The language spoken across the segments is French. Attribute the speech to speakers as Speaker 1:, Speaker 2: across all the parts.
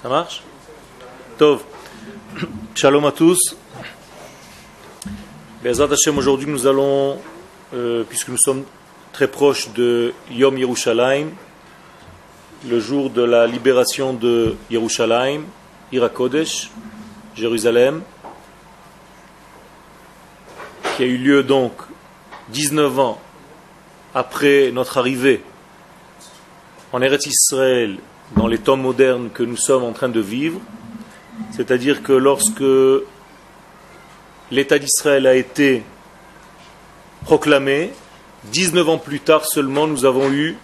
Speaker 1: Ça marche? Tov. Shalom à tous. Bezat Hashem, aujourd'hui nous allons, euh, puisque nous sommes très proches de Yom Yerushalayim, le jour de la libération de Yerushalayim, Irakodesh, Jérusalem, qui a eu lieu donc 19 ans après notre arrivée en Eretz Israël, dans les temps modernes que nous sommes en train de vivre, c'est-à-dire que lorsque l'État d'Israël a été proclamé, 19 ans plus tard seulement, nous avons eu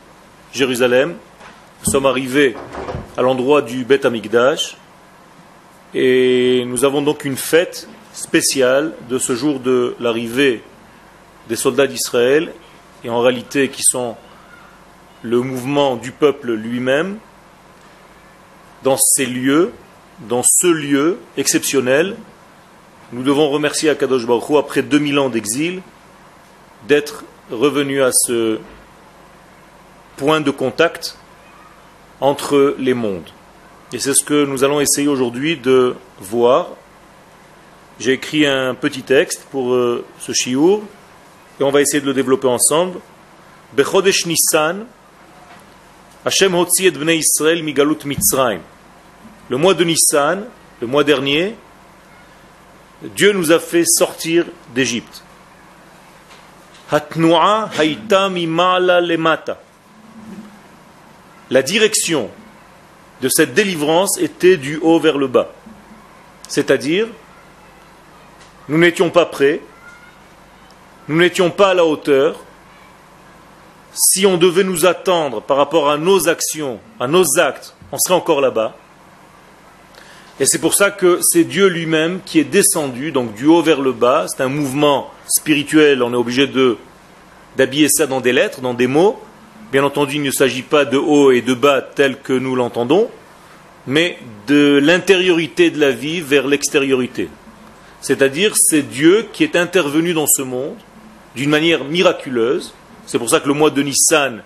Speaker 1: Jérusalem. Nous sommes arrivés à l'endroit du Beth Amikdash et nous avons donc une fête spéciale de ce jour de l'arrivée des soldats d'Israël et en réalité qui sont le mouvement du peuple lui-même dans ces lieux, dans ce lieu exceptionnel. Nous devons remercier Akadosh Baruch Hu, après 2000 ans d'exil, d'être revenu à ce point de contact entre les mondes. Et c'est ce que nous allons essayer aujourd'hui de voir. J'ai écrit un petit texte pour euh, ce chiour et on va essayer de le développer ensemble. Nissan, Hashem Hotzi et Bnei Israël Migalut Mitzrayim. Le mois de Nissan, le mois dernier, Dieu nous a fait sortir d'Égypte. Hatnu'a haïta mimala lemata. La direction de cette délivrance était du haut vers le bas. C'est-à-dire, nous n'étions pas prêts, nous n'étions pas à la hauteur. Si on devait nous attendre par rapport à nos actions, à nos actes, on serait encore là-bas. Et c'est pour ça que c'est Dieu lui-même qui est descendu, donc du haut vers le bas. C'est un mouvement spirituel, on est obligé d'habiller ça dans des lettres, dans des mots. Bien entendu, il ne s'agit pas de haut et de bas tel que nous l'entendons, mais de l'intériorité de la vie vers l'extériorité. C'est-à-dire, c'est Dieu qui est intervenu dans ce monde d'une manière miraculeuse. C'est pour ça que le mois de Nissan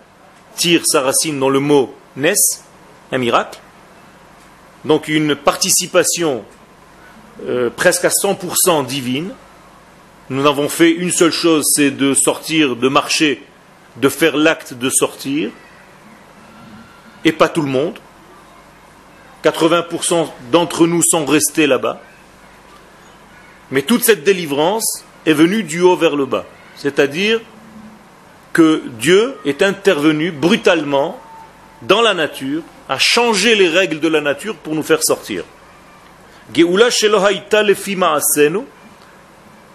Speaker 1: tire sa racine dans le mot Nes, un miracle. Donc une participation euh, presque à 100% divine. Nous avons fait une seule chose, c'est de sortir, de marcher, de faire l'acte de sortir, et pas tout le monde. 80% d'entre nous sont restés là-bas. Mais toute cette délivrance est venue du haut vers le bas. C'est-à-dire que Dieu est intervenu brutalement dans la nature, a changé les règles de la nature pour nous faire sortir.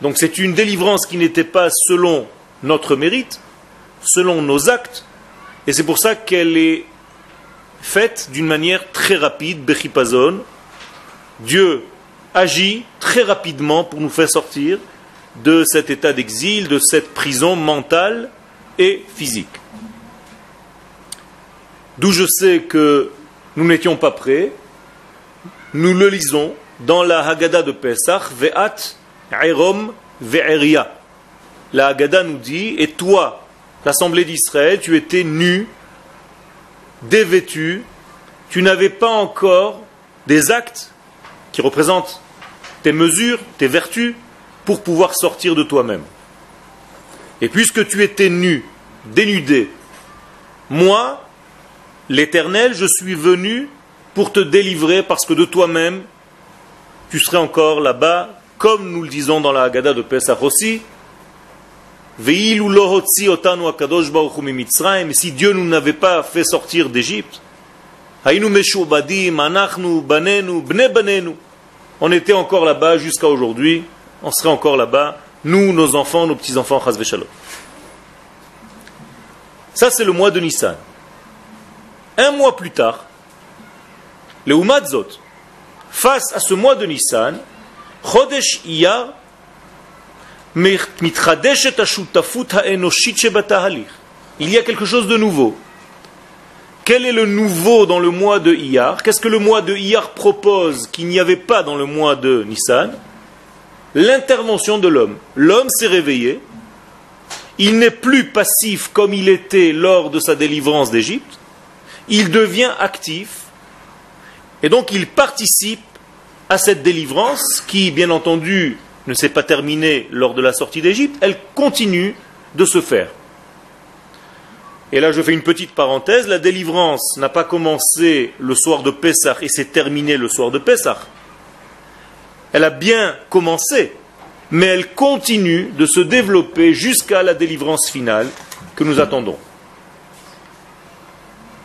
Speaker 1: Donc c'est une délivrance qui n'était pas selon notre mérite, selon nos actes, et c'est pour ça qu'elle est faite d'une manière très rapide, Bechipazon. Dieu agit très rapidement pour nous faire sortir de cet état d'exil, de cette prison mentale et physique. D'où je sais que nous n'étions pas prêts, nous le lisons dans la Haggadah de Pesach, Ve'at Erom Ve'eria. La Haggadah nous dit, et toi, l'Assemblée d'Israël, tu étais nu, dévêtu, tu n'avais pas encore des actes qui représentent tes mesures, tes vertus, pour pouvoir sortir de toi-même. Et puisque tu étais nu, dénudé, moi, l'Éternel, je suis venu pour te délivrer parce que de toi-même, tu serais encore là-bas, comme nous le disons dans la Haggadah de Pesach aussi. Si Dieu nous n'avait pas fait sortir d'Égypte, on était encore là-bas jusqu'à aujourd'hui, on serait encore là-bas, nous, nos enfants, nos petits-enfants, Ça, c'est le mois de Nissan. Un mois plus tard, le Umadzot, face à ce mois de Nissan, Chodesh Iyar, il y a quelque chose de nouveau. Quel est le nouveau dans le mois de Iyar? Qu'est-ce que le mois de Iyar propose qu'il n'y avait pas dans le mois de Nissan? L'intervention de l'homme. L'homme s'est réveillé. Il n'est plus passif comme il était lors de sa délivrance d'Égypte il devient actif Et donc il participe à cette délivrance qui, bien entendu, ne s'est pas terminée lors de la sortie d'Égypte, elle continue de se faire. Et là, je fais une petite parenthèse, la délivrance n'a pas commencé le soir de Pessah et s'est terminée le soir de Pessah. Elle a bien commencé, mais elle continue de se développer jusqu'à la délivrance finale que nous attendons.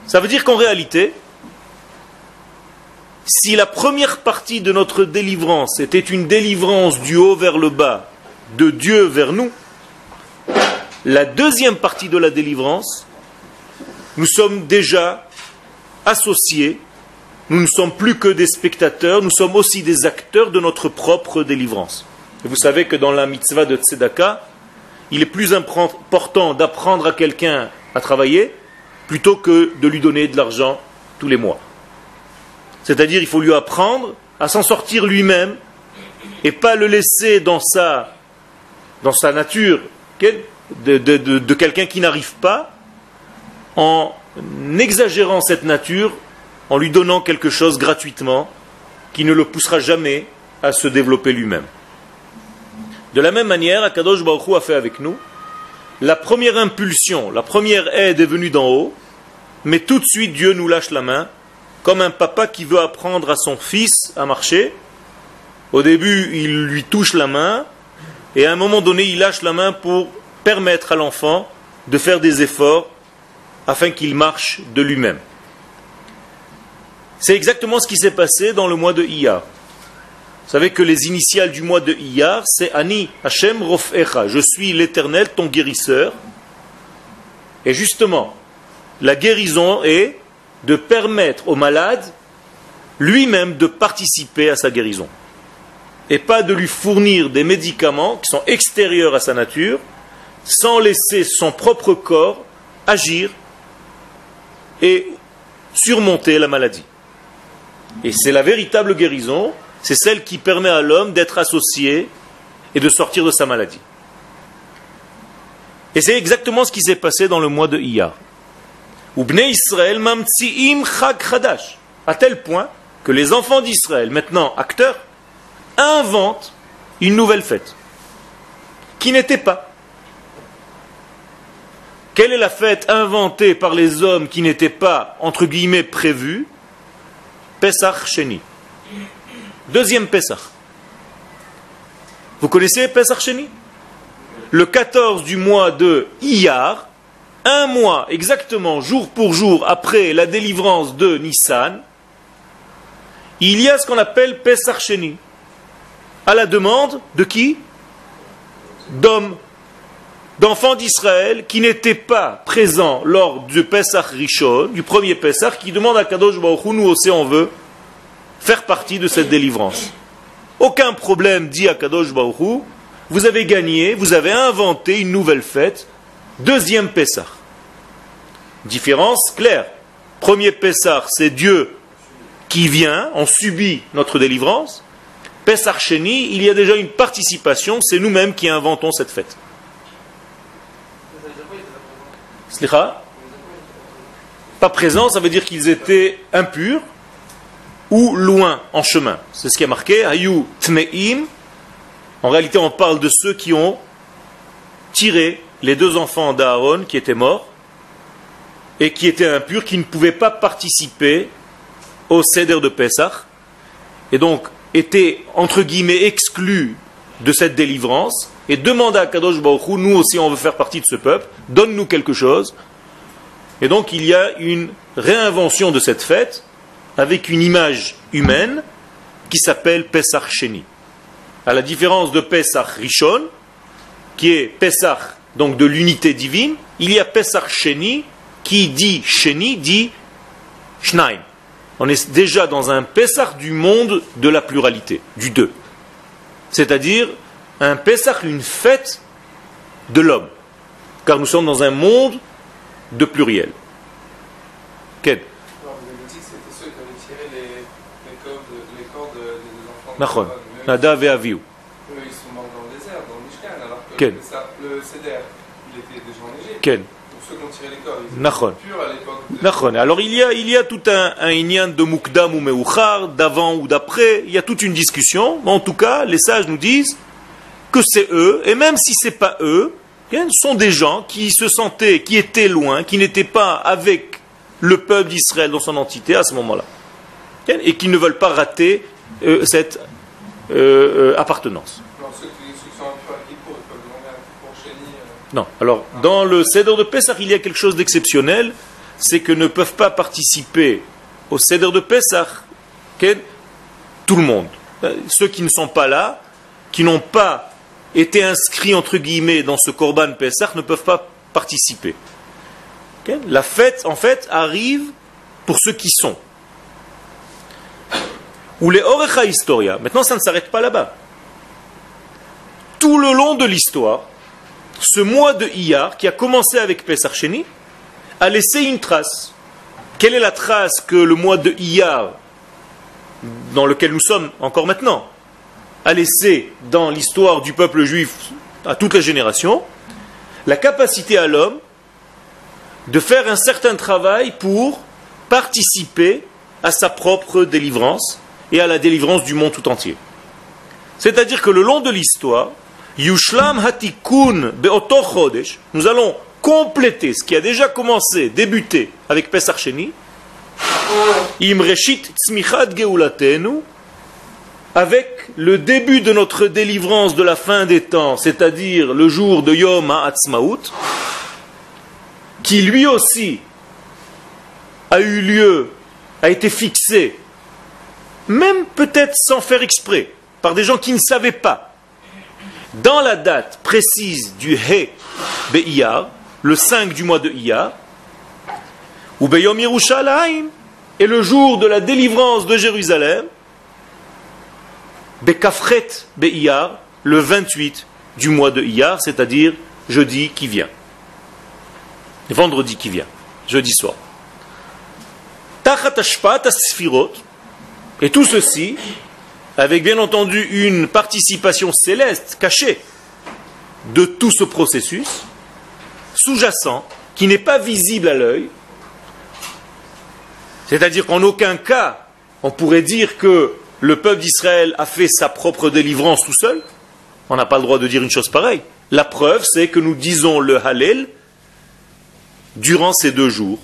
Speaker 1: Ça veut dire qu'en réalité, si la première partie de notre délivrance était une délivrance du haut vers le bas, de Dieu vers nous, la deuxième partie de la délivrance, nous sommes déjà associés, nous ne sommes plus que des spectateurs, nous sommes aussi des acteurs de notre propre délivrance. Vous savez que dans la mitzvah de Tzedaka, il est plus important d'apprendre à quelqu'un à travailler plutôt que de lui donner de l'argent tous les mois. C'est-à-dire il faut lui apprendre à s'en sortir lui-même et pas le laisser dans sa, nature de quelqu'un qui n'arrive pas en exagérant cette nature, en lui donnant quelque chose gratuitement qui ne le poussera jamais à se développer lui-même. De la même manière, Akadosh Baruch a fait avec nous. La première impulsion, la première aide est venue d'en haut, mais tout de suite Dieu nous lâche la main, comme un papa qui veut apprendre à son fils à marcher. Au début, il lui touche la main, et à un moment donné, il lâche la main pour permettre à l'enfant de faire des efforts afin qu'il marche de lui-même. C'est exactement ce qui s'est passé dans le mois de Iyar. Vous savez que les initiales du mois de Iyar, c'est Ani Hashem Rofecha. Je suis l'éternel, ton guérisseur. Et justement, la guérison est de permettre au malade lui-même de participer à sa guérison. Et pas de lui fournir des médicaments qui sont extérieurs à sa nature, sans laisser son propre corps agir et surmonter la maladie. Et c'est la véritable guérison, c'est celle qui permet à l'homme d'être associé et de sortir de sa maladie. Et c'est exactement ce qui s'est passé dans le mois de Iyar. Israël à tel point que les enfants d'Israël, maintenant acteurs, inventent une nouvelle fête qui n'était pas. Quelle est la fête inventée par les hommes qui n'était pas, entre guillemets, prévue? Pesach Sheni. Deuxième Pesach. Vous connaissez Pesach Sheni? Le 14 du mois de Iyar, un mois exactement, jour pour jour, après la délivrance de Nissan, il y a ce qu'on appelle Pesach Sheni. À la demande de qui? D'hommes d'enfants d'Israël qui n'étaient pas présents lors du Pesach Rishon, du premier Pesach, qui demandent à Kadosh Baruch nous aussi on veut faire partie de cette délivrance. Aucun problème, dit à Kadosh Baruch vous avez gagné, vous avez inventé une nouvelle fête, deuxième Pesach. Différence claire. Premier Pesach, c'est Dieu qui vient, on subit notre délivrance. Pesach Sheni, il y a déjà une participation, c'est nous-mêmes qui inventons cette fête. Pas présent, ça veut dire qu'ils étaient impurs ou loin en chemin. C'est ce qui est marqué. Ayu tmeim. En réalité, on parle de ceux qui ont tiré les deux enfants d'Aaron qui étaient morts et qui étaient impurs, qui ne pouvaient pas participer au Seder de Pessah et donc étaient entre guillemets exclus de cette délivrance et demanda à Kadosh Baruch nous aussi on veut faire partie de ce peuple, donne-nous quelque chose. Et donc il y a une réinvention de cette fête avec une image humaine qui s'appelle Pesach Sheni. À la différence de Pesach Rishon, qui est Pesach donc de l'unité divine, il y a Pesach Sheni qui dit Sheni dit Shnaim. On est déjà dans un Pesach du monde de la pluralité, du deux. C'est-à-dire un Pessah, une fête de l'homme. Car nous sommes dans un monde de pluriel. Quel? Nachon. Nadav et Aviou.
Speaker 2: Eux, ils sont morts dans le désert, dans le Mishkan, alors que
Speaker 1: Quel?
Speaker 2: le Seder, il était déjà en Égypte.
Speaker 1: Quel?
Speaker 2: Au
Speaker 1: Alors il y a, il y a tout un, un de Mukdam ou Meuchar, d'avant ou d'après, il y a toute une discussion. Mais en tout cas, les sages nous disent que c'est eux, et même si ce n'est pas eux, ce sont des gens qui se sentaient, qui étaient loin, qui n'étaient pas avec le peuple d'Israël dans son entité à ce moment-là, et qui ne veulent pas rater euh, cette euh, euh, appartenance. Non. Alors, dans le Seder de Pessah, il y a quelque chose d'exceptionnel, c'est que ne peuvent pas participer au Seder de Pessah tout le monde. Ceux qui ne sont pas là, qui n'ont pas été inscrits entre guillemets dans ce Korban Pessah, ne peuvent pas participer. La fête, en fait, arrive pour ceux qui sont. Ou les Orecha Historia. Maintenant, ça ne s'arrête pas là-bas. Tout le long de l'histoire, ce mois de Iyar, qui a commencé avec Pesach Sheni, a laissé une trace. Quelle est la trace que le mois de Iyar, dans lequel nous sommes encore maintenant, a laissé dans l'histoire du peuple juif à toutes les générations La capacité à l'homme de faire un certain travail pour participer à sa propre délivrance et à la délivrance du monde tout entier. C'est-à-dire que le long de l'histoire, Yushlam Hatikun Beoto Chodesh, nous allons compléter ce qui a déjà commencé, débuté avec Pesach Sheni, Imreshit Tzmichat Geulatenu, avec le début de notre délivrance de la fin des temps, c'est-à-dire le jour de Yom HaAtzmaut, qui lui aussi a eu lieu, a été fixé, même peut-être sans faire exprès, par des gens qui ne savaient pas, dans la date précise du He Be'iyar, le 5 du mois de Iyar, ou Beyom Yerushalayim, et le jour de la délivrance de Jérusalem, Bekafret Be'iyar, le 28 du mois de Iyar, c'est-à-dire jeudi qui vient. Vendredi qui vient, jeudi soir. Tachat Sfirot, et tout ceci avec bien entendu une participation céleste cachée de tout ce processus, sous-jacent, qui n'est pas visible à l'œil. C'est-à-dire qu'en aucun cas, on pourrait dire que le peuple d'Israël a fait sa propre délivrance tout seul. On n'a pas le droit de dire une chose pareille. La preuve, c'est que nous disons le Hallel durant ces deux jours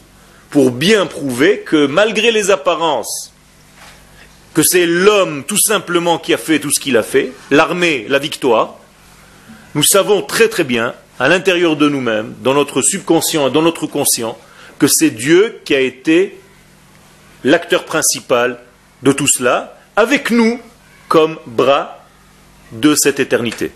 Speaker 1: pour bien prouver que malgré les apparences que c'est l'homme tout simplement qui a fait tout ce qu'il a fait, l'armée, la victoire, nous savons très très bien, à l'intérieur de nous-mêmes, dans notre subconscient et dans notre conscient, que c'est Dieu qui a été l'acteur principal de tout cela, avec nous comme bras de cette éternité.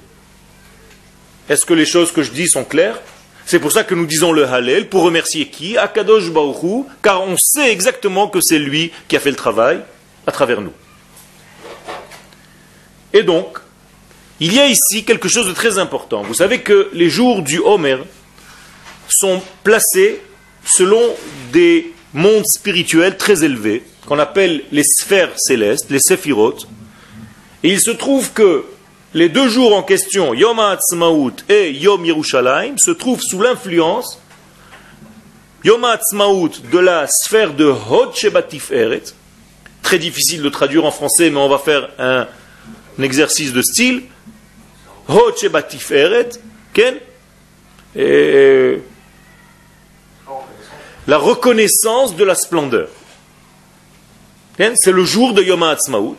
Speaker 1: Est-ce que les choses que je dis sont claires? C'est pour ça que nous disons le Hallel, pour remercier qui? Akadosh Baruch car on sait exactement que c'est lui qui a fait le travail, à travers nous. Et donc, il y a ici quelque chose de très important. Vous savez que les jours du Homer sont placés selon des mondes spirituels très élevés, qu'on appelle les sphères célestes, les séphirotes. Et il se trouve que les deux jours en question, Yom HaAtzmaut et Yom Yerushalayim, se trouvent sous l'influence Yom HaAtzmaut de la sphère de Hod Shebatif Eret, très difficile de traduire en français, mais on va faire un, exercice de style. la reconnaissance de la splendeur. C'est le jour de Yom HaAtzmaut.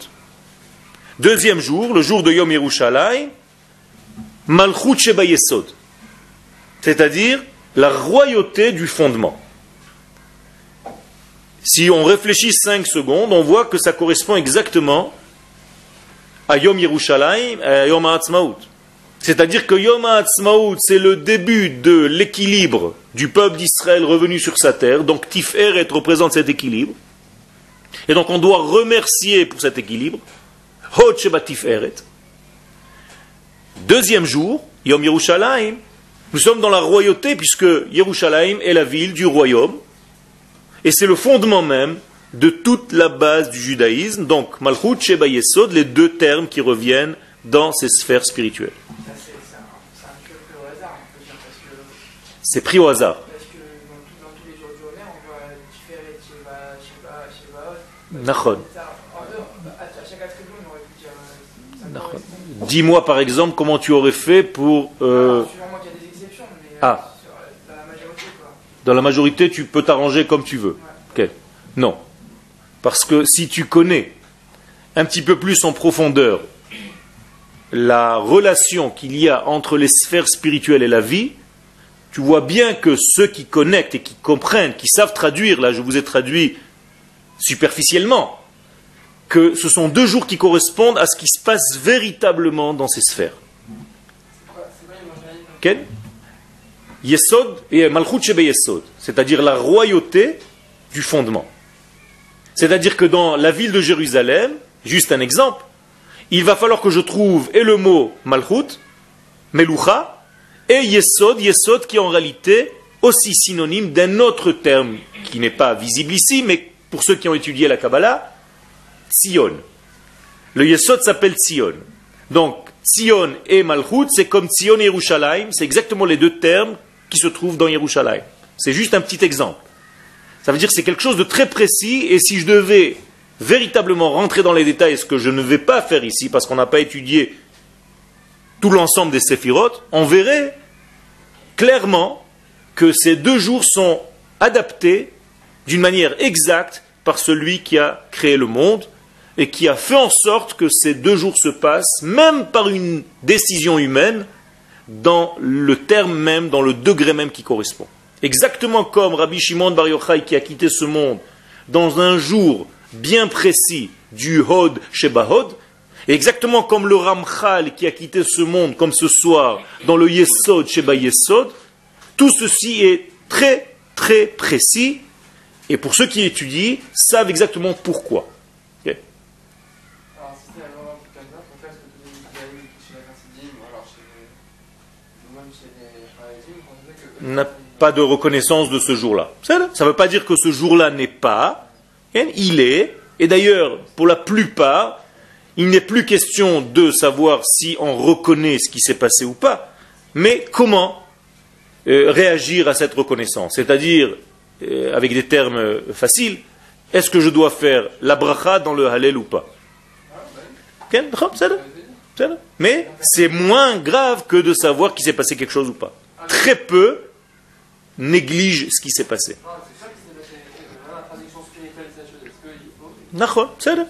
Speaker 1: Deuxième jour, le jour de Yom Yerushalayim, Malchut Sheba Yesod. C'est-à-dire la royauté du fondement. Si on réfléchit 5 secondes, on voit que ça correspond exactement à Yom Yerushalayim à Yom HaAtzmaut. C'est-à-dire que Yom HaAtzmaut, c'est le début de l'équilibre du peuple d'Israël revenu sur sa terre. Donc Tiferet représente cet équilibre. Et donc on doit remercier pour cet équilibre. Deuxième jour, Yom Yerushalayim, nous sommes dans la royauté puisque Yerushalayim est la ville du royaume. Et c'est le fondement même de toute la base du judaïsme. Donc, Malchut, Sheba, Yesod, les deux termes qui reviennent dans ces sphères spirituelles. C'est pris au hasard. Nachon. Dis-moi par exemple comment tu aurais fait pour. Euh... Ah. Dans la majorité, tu peux t'arranger comme tu veux. Ok. Non. Parce que si tu connais un petit peu plus en profondeur la relation qu'il y a entre les sphères spirituelles et la vie, tu vois bien que ceux qui connectent et qui comprennent, qui savent traduire, là je vous ai traduit superficiellement, que ce sont deux jours qui correspondent à ce qui se passe véritablement dans ces sphères. Quel Yesod et Malchut Shebe Yesod, c'est-à-dire la royauté du fondement. C'est-à-dire que dans la ville de Jérusalem, juste un exemple, il va falloir que je trouve et le mot Malchut, Melucha, et Yesod, Yesod qui est en réalité aussi synonyme d'un autre terme qui n'est pas visible ici, mais pour ceux qui ont étudié la Kabbalah, Tzion. Le Yesod s'appelle Tzion. Donc, Tzion et Malchut, c'est comme Tzion et Yerushalayim, c'est exactement les deux termes qui se trouvent dans Yerushalayim. C'est juste un petit exemple. Ça veut dire que c'est quelque chose de très précis, et si je devais véritablement rentrer dans les détails, ce que je ne vais pas faire ici, parce qu'on n'a pas étudié tout l'ensemble des séphirotes, on verrait clairement que ces deux jours sont adaptés d'une manière exacte par celui qui a créé le monde et qui a fait en sorte que ces deux jours se passent, même par une décision humaine, dans le terme même, dans le degré même qui correspond. Exactement comme Rabbi Shimon Bar Yochai qui a quitté ce monde dans un jour bien précis du Hod Sheba Hod, exactement comme le Ramchal qui a quitté ce monde comme ce soir dans le Yesod Sheba Yesod, tout ceci est très très précis et pour ceux qui étudient savent exactement pourquoi. n'a pas de reconnaissance de ce jour-là. Ça ne veut pas dire que ce jour-là n'est pas, il est, et d'ailleurs, pour la plupart, il n'est plus question de savoir si on reconnaît ce qui s'est passé ou pas, mais comment euh, réagir à cette reconnaissance. C'est-à-dire, avec des termes faciles, est-ce que je dois faire la bracha dans le halel ou pas Mais c'est moins grave que de savoir qu'il s'est passé quelque chose ou pas. Très peu négligent ce qui s'est passé.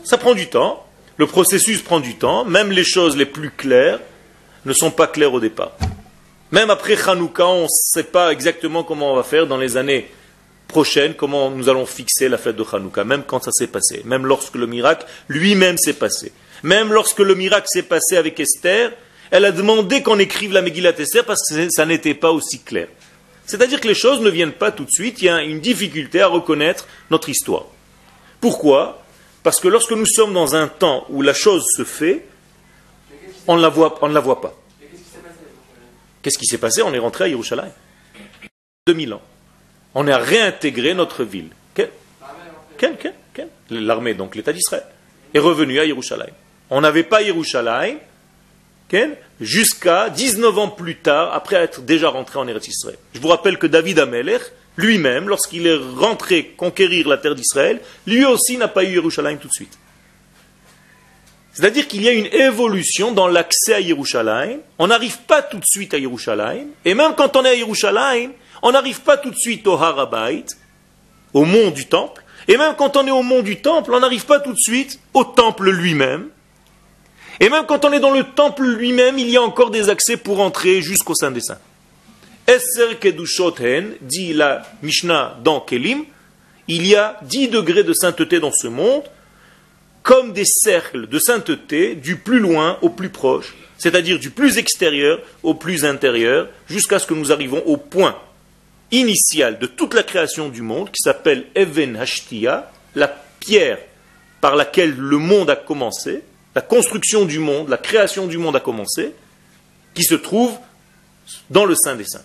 Speaker 1: Ça prend du temps. Le processus prend du temps. Même les choses les plus claires ne sont pas claires au départ. Même après Hanouka, on ne sait pas exactement comment on va faire dans les années prochaines, comment nous allons fixer la fête de Hanouka, même quand ça s'est passé, même lorsque le miracle lui-même s'est passé. Même lorsque le miracle s'est passé avec Esther, elle a demandé qu'on écrive la Megillat Esther parce que ça n'était pas aussi clair. C'est-à-dire que les choses ne viennent pas tout de suite, il y a une difficulté à reconnaître notre histoire. Pourquoi? Parce que lorsque nous sommes dans un temps où la chose se fait, on, la voit, on ne la voit pas. Qu'est-ce qui s'est passé? On est rentré à Yerushalayim. 2000 ans. On a réintégré notre ville. L'armée, donc l'État d'Israël, est revenu à Yerushalayim. On n'avait pas Yerushalayim jusqu'à 19 ans plus tard, après être déjà rentré en Eretz Israël. Je vous rappelle que David Amelech, lui-même, lorsqu'il est rentré conquérir la terre d'Israël, lui aussi n'a pas eu Yerushalayim tout de suite. C'est-à-dire qu'il y a une évolution dans l'accès à Yerushalayim. On n'arrive pas tout de suite à Yerushalayim. Et même quand on est à Yerushalayim, on n'arrive pas tout de suite au Harabait, au mont du temple. Et même quand on est au mont du temple, on n'arrive pas tout de suite au temple lui-même. Et même quand on est dans le temple lui-même, il y a encore des accès pour entrer jusqu'au Saint des Saints. Esser Kedushoten, dit la Mishnah dans Kelim, il y a dix degrés de sainteté dans ce monde, comme des cercles de sainteté du plus loin au plus proche, c'est-à-dire du plus extérieur au plus intérieur, jusqu'à ce que nous arrivons au point initial de toute la création du monde, qui s'appelle Even Hashtia, la pierre par laquelle le monde a commencé, la construction du monde, la création du monde a commencé, qui se trouve dans le Saint des Saints.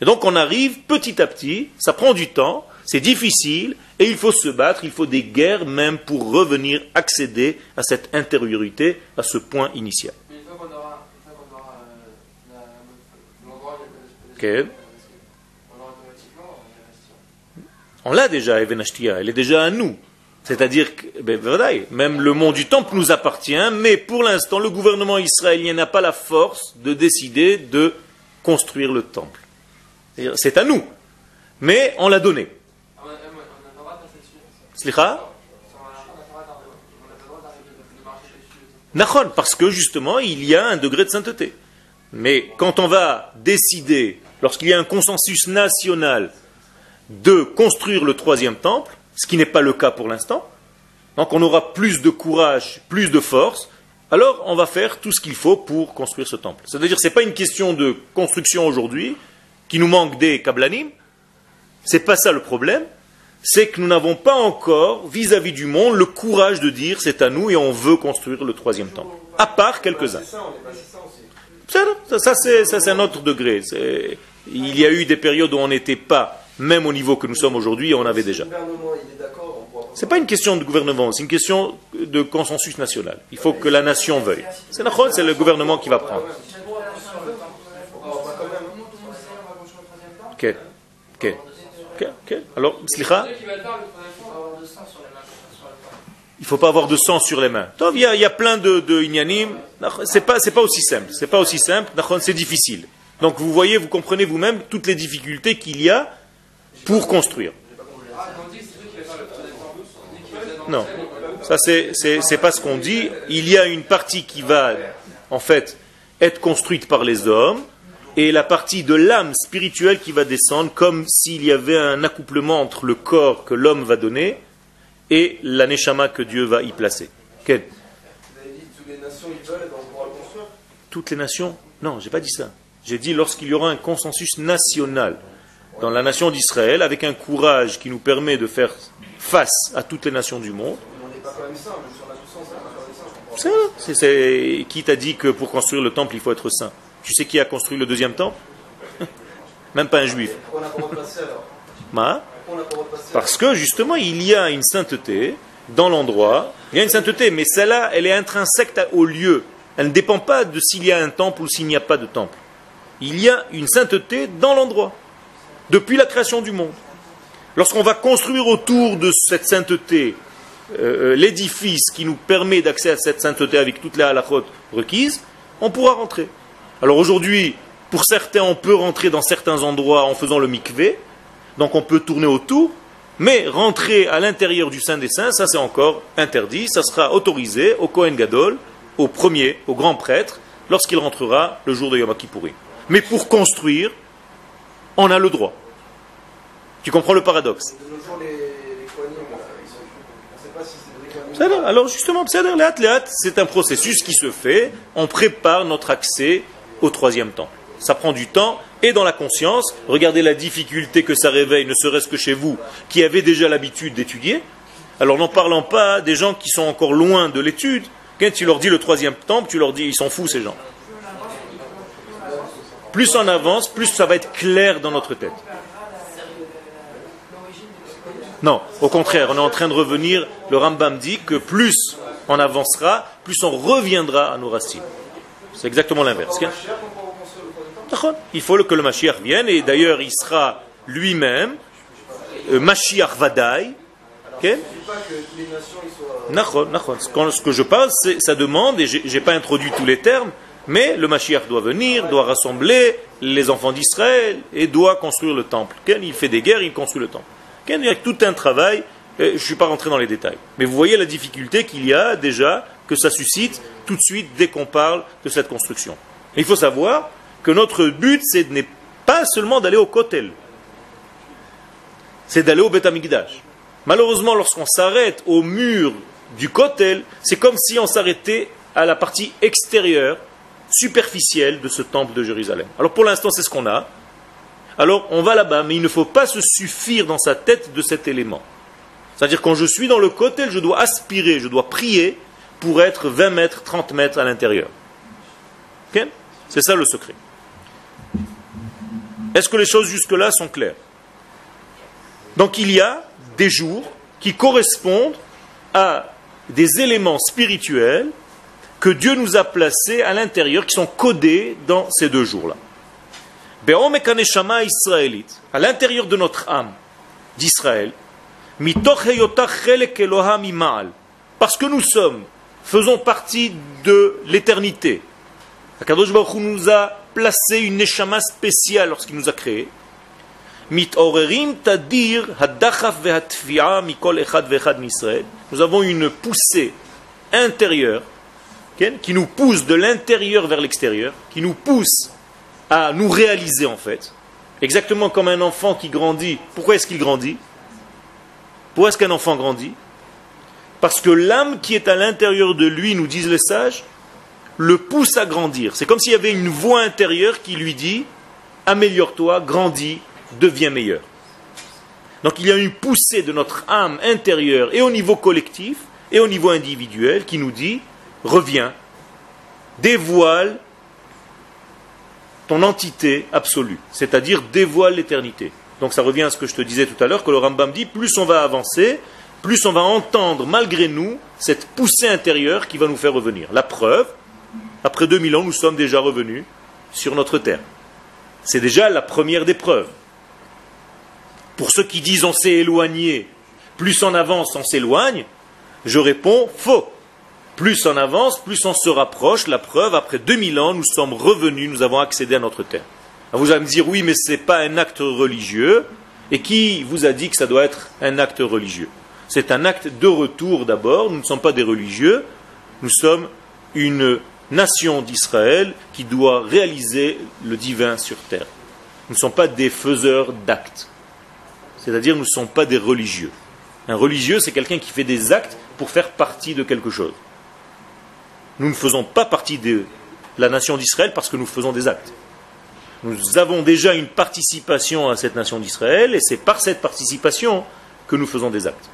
Speaker 1: Et donc on arrive petit à petit, ça prend du temps, c'est difficile, et il faut se battre, il faut des guerres même pour revenir accéder à cette intériorité, à ce point initial. On l'a déjà, Evenashtia, elle est déjà à nous. C'est-à-dire que ben, même le mont du temple nous appartient, mais pour l'instant, le gouvernement israélien n'a pas la force de décider de construire le temple. C'est à nous, mais on l'a donné. parce que justement, il y a un degré de sainteté. Mais quand on va décider, lorsqu'il y a un consensus national, de construire le troisième temple, ce qui n'est pas le cas pour l'instant, donc on aura plus de courage, plus de force, alors on va faire tout ce qu'il faut pour construire ce temple. C'est-à-dire ce n'est pas une question de construction aujourd'hui, qui nous manque des kablanim, c'est pas ça le problème, c'est que nous n'avons pas encore, vis-à-vis du monde, le courage de dire c'est à nous et on veut construire le troisième temple. À part quelques-uns. Ça c'est un autre degré. Il y a eu des périodes où on n'était pas même au niveau que nous sommes aujourd'hui, on avait déjà. Ce n'est pas une question de gouvernement, c'est une question de consensus national. Il faut que la nation veuille. C'est le gouvernement qui va prendre. Ok. Ok. Ok. Alors, slicha? Il faut pas avoir de sang sur les mains. Il y, a, plein de, de inyanim. C'est pas, c'est pas aussi simple. C'est pas aussi simple. C'est difficile. Donc vous voyez, vous comprenez vous-même toutes les difficultés qu'il y a pour construire. Non, ça c'est pas ce qu'on dit. Il y a une partie qui va en fait être construite par les hommes et la partie de l'âme spirituelle qui va descendre comme s'il y avait un accouplement entre le corps que l'homme va donner et la que Dieu va y placer. Toutes les nations? Non, j'ai pas dit ça. J'ai dit lorsqu'il y aura un consensus national dans la nation d'Israël avec un courage qui nous permet de faire face à toutes les nations du monde. C'est qui t'a dit que pour construire le temple il faut être saint? Tu sais qui a construit le deuxième temple? Même pas un juif. Parce que justement il y a une sainteté dans l'endroit. Il y a une sainteté, mais celle-là, elle est intrinsèque au lieu. Elle ne dépend pas de s'il y a un temple ou s'il n'y a pas de temple. Il y a une sainteté dans l'endroit depuis la création du monde. Lorsqu'on va construire autour de cette sainteté euh, euh, l'édifice qui nous permet d'accès à cette sainteté avec toutes les halakhot requises, on pourra rentrer. Alors aujourd'hui, pour certains, on peut rentrer dans certains endroits en faisant le mikvé, donc on peut tourner autour, mais rentrer à l'intérieur du Saint des Saints, ça c'est encore interdit, ça sera autorisé au Kohen Gadol, au premier, au grand prêtre, lorsqu'il rentrera le jour de Yom Kippourim. Mais pour construire, on a le droit. Tu comprends le paradoxe? Alors justement, c'est un processus qui se fait, on prépare notre accès au troisième temps. Ça prend du temps et dans la conscience, regardez la difficulté que ça réveille, ne serait-ce que chez vous, qui avez déjà l'habitude d'étudier. Alors n'en parlant pas des gens qui sont encore loin de l'étude, quand tu leur dis le troisième temple, tu leur dis, ils s'en foutent ces gens. Plus on avance, plus ça va être clair dans notre tête. Non, au contraire, on est en train de revenir. Le Rambam dit que plus on avancera, plus on reviendra à nos racines. C'est exactement l'inverse. Il faut que le Mashiach vienne, et d'ailleurs il sera lui-même, euh, Mashiach Vadaï. Ce que je parle, ça demande, et je n'ai pas introduit tous les termes, mais le Mashiach doit venir, doit rassembler les enfants d'Israël et doit construire le temple. Il fait des guerres, il construit le temple. Il y a tout un travail, je ne suis pas rentré dans les détails. Mais vous voyez la difficulté qu'il y a déjà, que ça suscite tout de suite dès qu'on parle de cette construction. il faut savoir que notre but, c'est n'est pas seulement d'aller au Kotel, c'est d'aller au Beth Malheureusement, lorsqu'on s'arrête au mur du Kotel, c'est comme si on s'arrêtait à la partie extérieure superficielle de ce temple de Jérusalem. Alors pour l'instant, c'est ce qu'on a. Alors on va là-bas, mais il ne faut pas se suffire dans sa tête de cet élément. C'est-à-dire quand je suis dans le côté, je dois aspirer, je dois prier pour être 20 mètres, 30 mètres à l'intérieur. C'est ça le secret. Est-ce que les choses jusque-là sont claires? Donc il y a des jours qui correspondent à des éléments spirituels que Dieu nous a placés à l'intérieur, qui sont codés dans ces deux jours-là. À l'intérieur de notre âme d'Israël, Parce que nous sommes, faisons partie de l'éternité. Akadosh Baruch nous a placé une neshama spéciale lorsqu'il nous a créés. Nous avons une poussée intérieure qui nous pousse de l'intérieur vers l'extérieur, qui nous pousse à nous réaliser en fait. Exactement comme un enfant qui grandit. Pourquoi est-ce qu'il grandit? Pourquoi est-ce qu'un enfant grandit? Parce que l'âme qui est à l'intérieur de lui, nous disent les sages, le pousse à grandir. C'est comme s'il y avait une voix intérieure qui lui dit améliore-toi, grandis, deviens meilleur. Donc il y a une poussée de notre âme intérieure et au niveau collectif et au niveau individuel qui nous dit reviens, dévoile ton entité absolue, c'est-à-dire dévoile l'éternité. Donc ça revient à ce que je te disais tout à l'heure, que le Rambam dit, plus on va avancer, plus on va entendre malgré nous cette poussée intérieure qui va nous faire revenir. La preuve, après 2000 ans, nous sommes déjà revenus sur notre terre. C'est déjà la première des preuves. Pour ceux qui disent on s'est éloigné, plus on avance, on s'éloigne, je réponds faux. Plus on avance, plus on se rapproche. La preuve, après 2000 ans, nous sommes revenus, nous avons accédé à notre terre. vous allez me dire, oui, mais ce n'est pas un acte religieux. Et qui vous a dit que ça doit être un acte religieux? C'est un acte de retour d'abord. Nous ne sommes pas des religieux. Nous sommes une nation d'Israël qui doit réaliser le divin sur terre. Nous ne sommes pas des faiseurs d'actes. C'est-à-dire, nous ne sommes pas des religieux. Un religieux, c'est quelqu'un qui fait des actes pour faire partie de quelque chose. Nous ne faisons pas partie de la nation d'Israël parce que nous faisons des actes. Nous avons déjà une participation à cette nation d'Israël et c'est par cette participation que nous faisons des actes.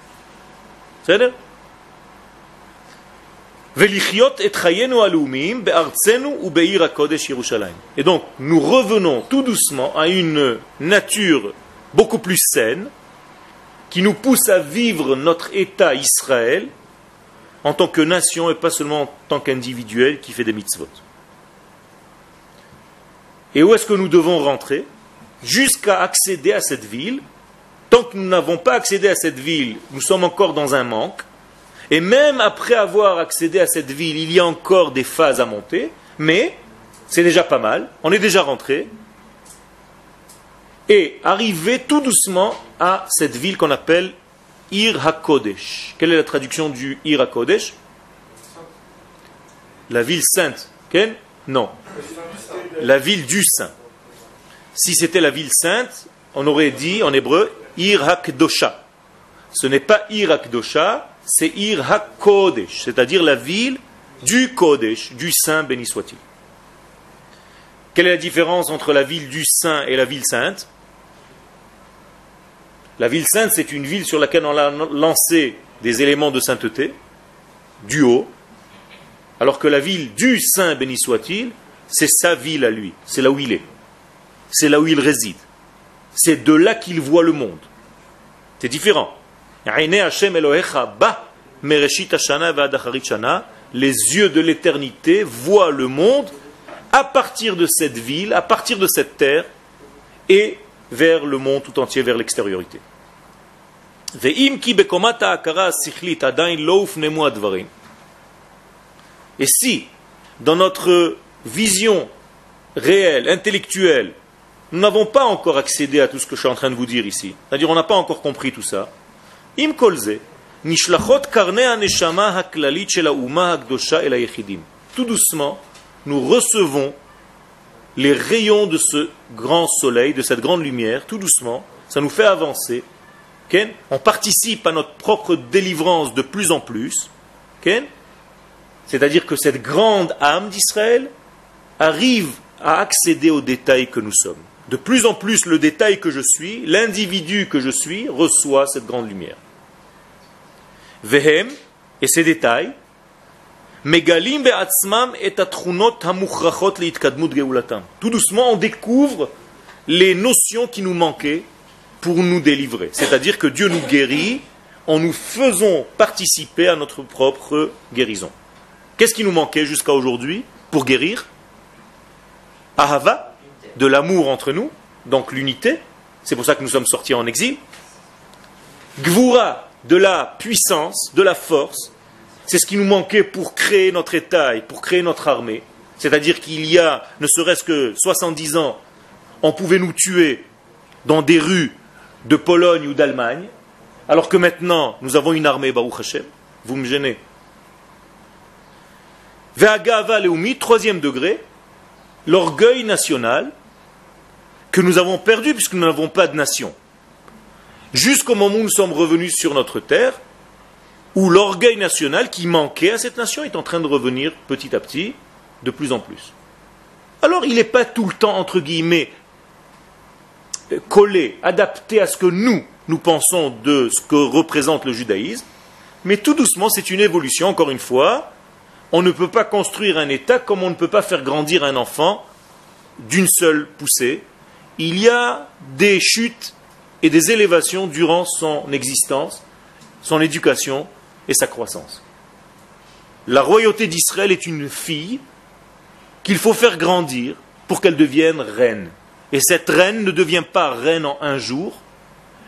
Speaker 1: Et donc, nous revenons tout doucement à une nature beaucoup plus saine, qui nous pousse à vivre notre État Israël en tant que nation et pas seulement en tant qu'individuel qui fait des mitzvot. Et où est-ce que nous devons rentrer Jusqu'à accéder à cette ville? Tant que nous n'avons pas accédé à cette ville, nous sommes encore dans un manque. Et même après avoir accédé à cette ville, il y a encore des phases à monter. Mais c'est déjà pas mal. On est déjà rentré. Et arriver tout doucement à cette ville qu'on appelle Ir HaKodesh. Quelle est la traduction du Ir HaKodesh? La ville sainte. Non. La ville du saint. Si c'était la ville sainte, on aurait dit en hébreu Ir HaKdosha. Ce n'est pas Ir HaKdosha, c'est Ir HaKodesh, c'est-à-dire la ville du Kodesh, du saint béni soit-il. Quelle est la différence entre la ville du saint et la ville sainte? La ville sainte, c'est une ville sur laquelle on a lancé des éléments de sainteté, du haut, alors que la ville du saint, béni soit-il, c'est sa ville à lui, c'est là où il est, c'est là où il réside, c'est de là qu'il voit le monde. C'est différent. Les yeux de l'éternité voient le monde à partir de cette ville, à partir de cette terre, et vers le monde tout entier, vers l'extériorité. Et si, dans notre vision réelle, intellectuelle, nous n'avons pas encore accédé à tout ce que je suis en train de vous dire ici, c'est-à-dire on n'a pas encore compris tout ça, tout doucement, nous recevons les rayons de ce grand soleil, de cette grande lumière, tout doucement, ça nous fait avancer on participe à notre propre délivrance de plus en plus. C'est-à-dire que cette grande âme d'Israël arrive à accéder aux détails que nous sommes. De plus en plus, le détail que je suis, l'individu que je suis, reçoit cette grande lumière. Vehem, et ces détails, Megalim et Tout doucement, on découvre les notions qui nous manquaient pour nous délivrer. C'est-à-dire que Dieu nous guérit en nous faisant participer à notre propre guérison. Qu'est-ce qui nous manquait jusqu'à aujourd'hui pour guérir? Ahava, de l'amour entre nous, donc l'unité. C'est pour ça que nous sommes sortis en exil. Gvura, de la puissance, de la force. C'est ce qui nous manquait pour créer notre État et pour créer notre armée. C'est-à-dire qu'il y a, ne serait-ce que 70 ans, on pouvait nous tuer dans des rues de Pologne ou d'Allemagne, alors que maintenant, nous avons une armée, Baruch Hashem. Vous me gênez. Ve'agava leumi, troisième degré, l'orgueil national que nous avons perdu puisque nous n'avons pas de nation. Jusqu'au moment où nous sommes revenus sur notre terre, où l'orgueil national qui manquait à cette nation est en train de revenir petit à petit, de plus en plus. Alors il n'est pas tout le temps, entre guillemets, collé, adapté à ce que nous, nous pensons de ce que représente le judaïsme, mais tout doucement, c'est une évolution, encore une fois. On ne peut pas construire un État comme on ne peut pas faire grandir un enfant d'une seule poussée. Il y a des chutes et des élévations durant son existence, son éducation et sa croissance. La royauté d'Israël est une fille qu'il faut faire grandir pour qu'elle devienne reine. Et cette reine ne devient pas reine en un jour,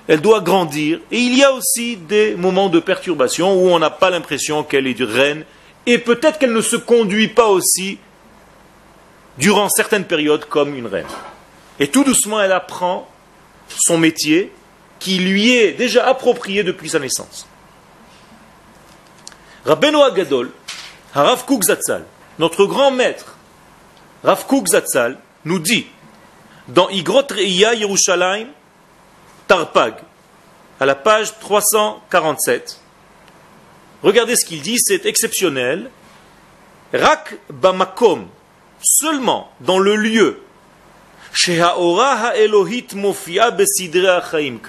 Speaker 1: elle doit grandir. Et il y a aussi des moments de perturbation où on n'a pas l'impression qu'elle est reine, et peut-être qu'elle ne se conduit pas aussi durant certaines périodes comme une reine. Et tout doucement, elle apprend son métier qui lui est déjà approprié depuis sa naissance. Rabbeinu Agadol, Harav Zatzal, notre grand maître, Rav Zatzal, nous dit dans Igrot Reia Yerushalayim, Tarpag, à la page 347, regardez ce qu'il dit, c'est exceptionnel. Rak Bamakom, seulement dans le lieu que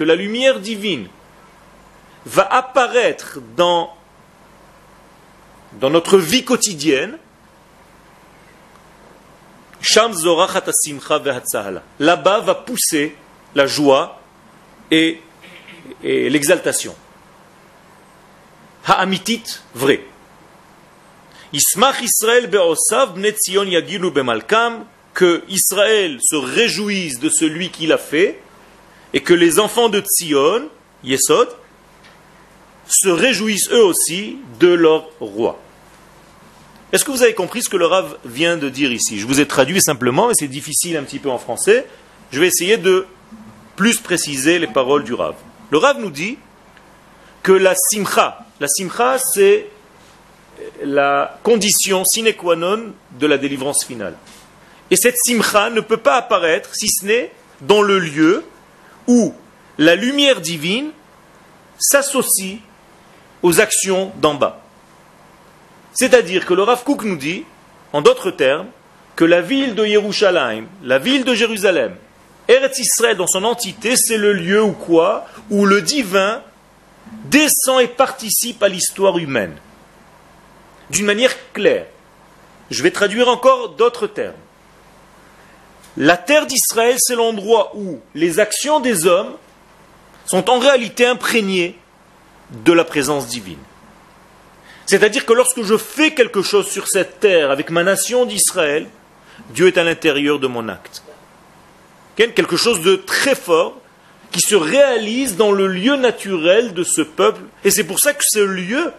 Speaker 1: la lumière divine va apparaître dans notre vie quotidienne, là-bas va pousser la joie et, l'exaltation. Ha'amitit, vrai. Ismach Israël be'osav bne Tzion yagilu bemalkam que Israël se réjouisse de celui qui l'a fait et que les enfants de Tzion, Yesod, se réjouissent eux aussi de leur roi. Est-ce que vous avez compris ce que le Rav vient de dire ici? Je vous ai traduit simplement, mais c'est difficile un petit peu en français. Je vais essayer de plus préciser les paroles du Rav. Le Rav nous dit que la simcha, la simcha c'est la condition sine qua non de la délivrance finale. Et cette simcha ne peut pas apparaître si ce n'est dans le lieu où la lumière divine s'associe aux actions d'en bas. C'est-à-dire que le Rav Kook nous dit, en d'autres termes, que la ville de Yerushalayim, la ville de Jérusalem, Eretz Israël dans son entité, c'est le lieu où quoi Où le divin descend et participe à l'histoire humaine. D'une manière claire. Je vais traduire encore d'autres termes. La terre d'Israël, c'est l'endroit où les actions des hommes sont en réalité imprégnées de la présence divine. C'est-à-dire que lorsque je fais quelque chose sur cette terre avec ma nation d'Israël, Dieu est à l'intérieur de mon acte. Quelque chose de très fort qui se réalise dans le lieu naturel de ce peuple. Et c'est pour ça que ce lieu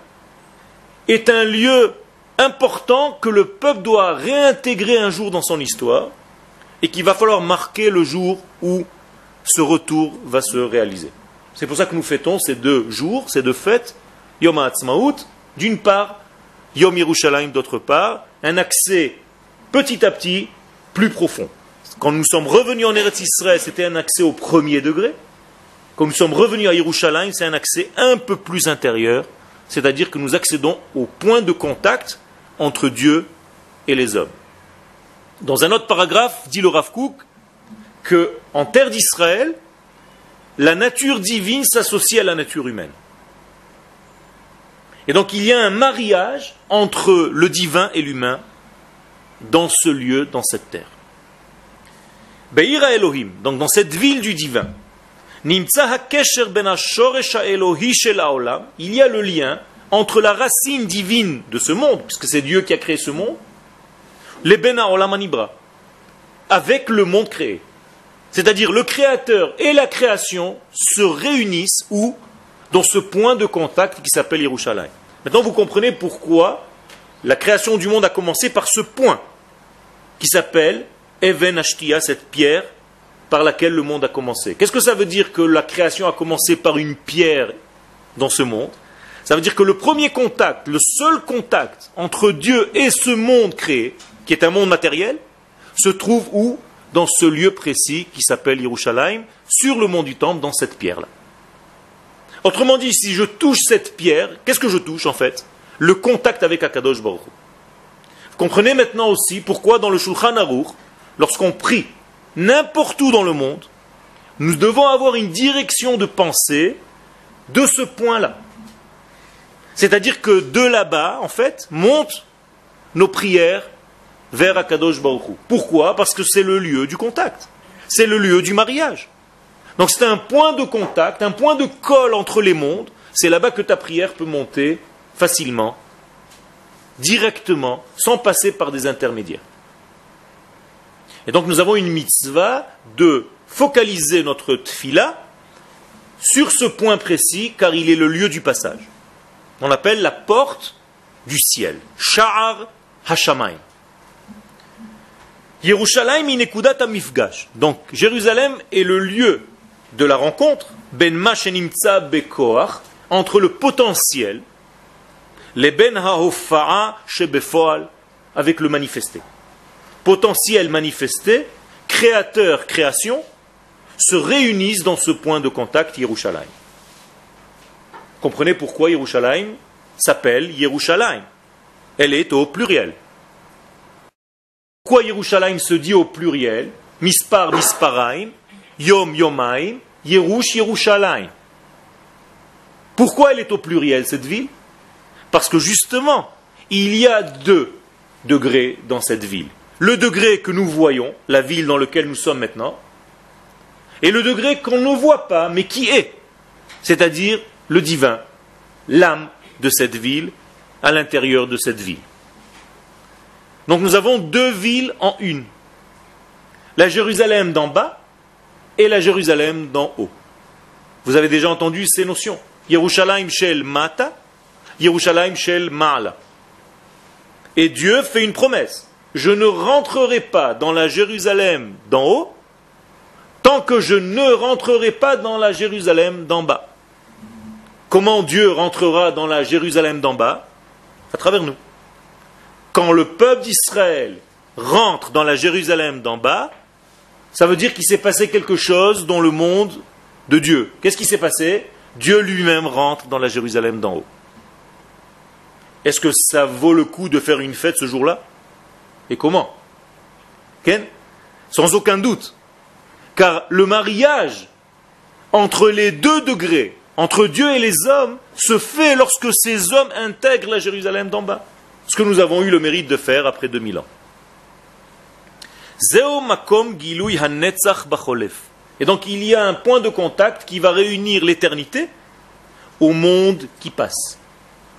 Speaker 1: est un lieu important que le peuple doit réintégrer un jour dans son histoire et qu'il va falloir marquer le jour où ce retour va se réaliser. C'est pour ça que nous fêtons ces deux jours, ces deux fêtes, Yom HaAtzmaut, d'une part, Yom Yerushalayim d'autre part, un accès petit à petit plus profond. Quand nous sommes revenus en Eretz Israël, c'était un accès au premier degré. Quand nous sommes revenus à Yerushalayim, c'est un accès un peu plus intérieur, c'est-à-dire que nous accédons au point de contact entre Dieu et les hommes. Dans un autre paragraphe, dit le Rav Kook, que en terre d'Israël, la nature divine s'associe à la nature humaine. Et donc il y a un mariage entre le divin et l'humain dans ce lieu, dans cette terre. Be'ira Elohim, donc dans cette ville du divin, ben il y a le lien entre la racine divine de ce monde, puisque c'est Dieu qui a créé ce monde, les Bena Olamanibra, avec le monde créé. C'est-à-dire le créateur et la création se réunissent où dans ce point de contact qui s'appelle Yerushalayim. Maintenant, vous comprenez pourquoi la création du monde a commencé par ce point qui s'appelle Even Ashtia, cette pierre par laquelle le monde a commencé. Qu'est-ce que ça veut dire que la création a commencé par une pierre dans ce monde? Ça veut dire que le premier contact, le seul contact entre Dieu et ce monde créé, qui est un monde matériel, se trouve où? Dans ce lieu précis qui s'appelle Yerushalayim, sur le mont du Temple, dans cette pierre-là. Autrement dit, si je touche cette pierre, qu'est-ce que je touche en fait? Le contact avec Akadosh Baruch. Vous comprenez maintenant aussi pourquoi dans le Shulchan Aruch, lorsqu'on prie n'importe où dans le monde, nous devons avoir une direction de pensée de ce point-là. C'est-à-dire que de là-bas, en fait, montent nos prières vers Akadosh Baruch Pourquoi? Parce que c'est le lieu du contact. C'est le lieu du mariage. Donc c'est un point de contact, un point de colle entre les mondes. C'est là-bas que ta prière peut monter facilement, directement, sans passer par des intermédiaires. Et donc nous avons une mitzvah de focaliser notre tfila sur ce point précis, car il est le lieu du passage. On l'appelle la porte du ciel. Sha'ar Hashamayim. Yerushalayim inekudat amifgash. Donc Jérusalem est le lieu de la rencontre, ben mashenimtsa bekoach, entre le potentiel, les ben haofa'a shebefoal, avec le manifesté potentiel manifesté, créateur, création, se réunissent dans ce point de contact Yerushalayim. Comprenez pourquoi Yerushalayim s'appelle Yerushalayim. Elle est au pluriel. Pourquoi Yerushalayim se dit au pluriel? Mispar, misparaim, yom, yomaim, Yerush, Yerushalayim. Pourquoi elle est au pluriel, cette ville? Parce que justement, il y a deux degrés dans cette ville le degré que nous voyons, la ville dans laquelle nous sommes maintenant, et le degré qu'on ne voit pas, mais qui est, c'est-à-dire le divin, l'âme de cette ville à l'intérieur de cette ville. Donc nous avons deux villes en une. La Jérusalem d'en bas et la Jérusalem d'en haut. Vous avez déjà entendu ces notions. Yerushalayim shel mata, Yerushalayim shel ma'ala. Et Dieu fait une promesse je ne rentrerai pas dans la Jérusalem d'en haut tant que je ne rentrerai pas dans la Jérusalem d'en bas. Comment Dieu rentrera dans la Jérusalem d'en bas? À travers nous. Quand le peuple d'Israël rentre dans la Jérusalem d'en bas, ça veut dire qu'il s'est passé quelque chose dans le monde de Dieu. Qu'est-ce qui s'est passé? Dieu lui-même rentre dans la Jérusalem d'en haut. Est-ce que ça vaut le coup de faire une fête ce jour-là? Et comment? Sans aucun doute. Car le mariage entre les deux degrés, entre Dieu et les hommes, se fait lorsque ces hommes intègrent la Jérusalem d'en bas. Ce que nous avons eu le mérite de faire après 2000 ans. Et donc il y a un point de contact qui va réunir l'éternité au monde qui passe.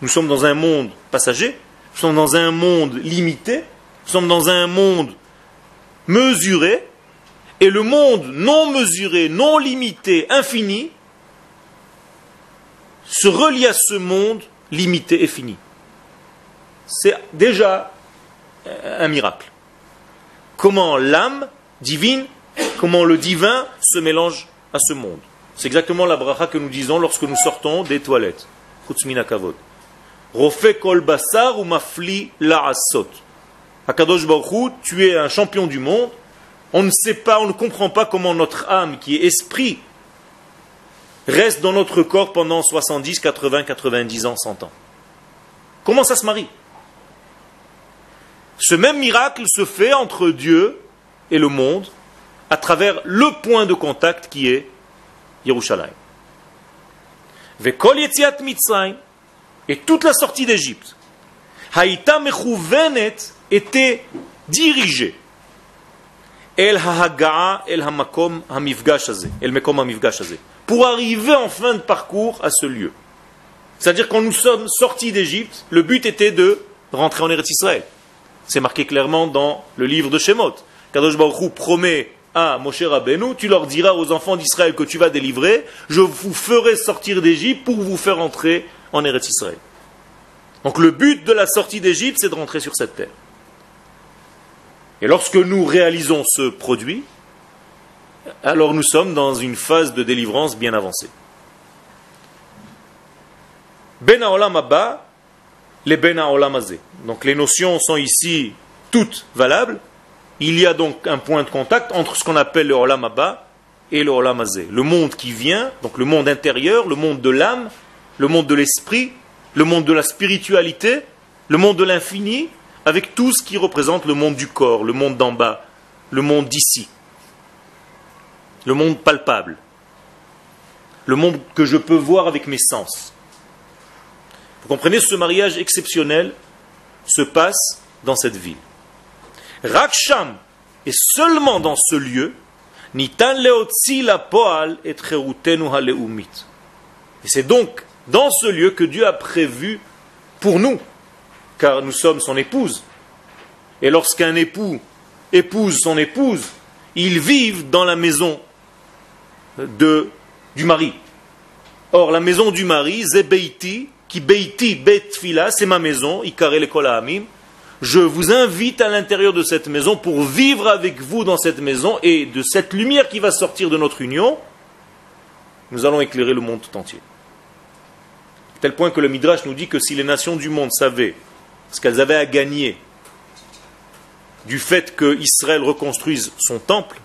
Speaker 1: Nous sommes dans un monde passager, nous sommes dans un monde limité, nous sommes dans un monde mesuré, et le monde non mesuré, non limité, infini, se relie à ce monde limité et fini. C'est déjà un miracle. Comment l'âme divine, comment le divin se mélange à ce monde. C'est exactement la bracha que nous disons lorsque nous sortons des toilettes. kavod. Rofe kol basar ou mafli la asot. Akadosh Baruch tu es un champion du monde. On ne sait pas, on ne comprend pas comment notre âme, qui est esprit, reste dans notre corps pendant 70, 80, 90 ans, 100 ans. Comment ça se marie? Ce même miracle se fait entre Dieu et le monde à travers le point de contact qui est Yerushalayim. Et toute la sortie d'Égypte. Haïta mechouvenet était dirigé el el hamakom pour arriver en fin de parcours à ce lieu. C'est-à-dire quand nous sommes sortis d'Égypte, le but était de rentrer en Eretz Israël. C'est marqué clairement dans le livre de Shemot. Kadosh Baruch promet à Moshe Rabbeinu, tu leur diras aux enfants d'Israël que tu vas délivrer, je vous ferai sortir d'Égypte pour vous faire entrer en Eretz Israël. Donc le but de la sortie d'Égypte, c'est de rentrer sur cette terre. Et lorsque nous réalisons ce produit, alors nous sommes dans une phase de délivrance bien avancée. Ben Abba, les Ben Donc les notions sont ici toutes valables. Il y a donc un point de contact entre ce qu'on appelle le Olam Abba et le Olam Le monde qui vient, donc le monde intérieur, le monde de l'âme, le monde de l'esprit, le monde de la spiritualité, le monde de l'infini, avec tout ce qui représente le monde du corps, le monde d'en bas, le monde d'ici, le monde palpable, le monde que je peux voir avec mes sens. Vous comprenez, ce mariage exceptionnel se passe dans cette ville. Raksham, et seulement dans ce lieu, Nitan poal et Et c'est donc dans ce lieu que Dieu a prévu pour nous, car nous sommes son épouse. Et lorsqu'un époux épouse son épouse, ils vivent dans la maison du mari. Or, la maison du mari, Zebeiti, qui Beiti Betfila, c'est ma maison, Ikare l'école Amim. Je vous invite à l'intérieur de cette maison pour vivre avec vous dans cette maison et de cette lumière qui va sortir de notre union, nous allons éclairer le monde tout entier tel point que le Midrash nous dit que si les nations du monde savaient ce qu'elles avaient à gagner du fait que Israël reconstruise son temple,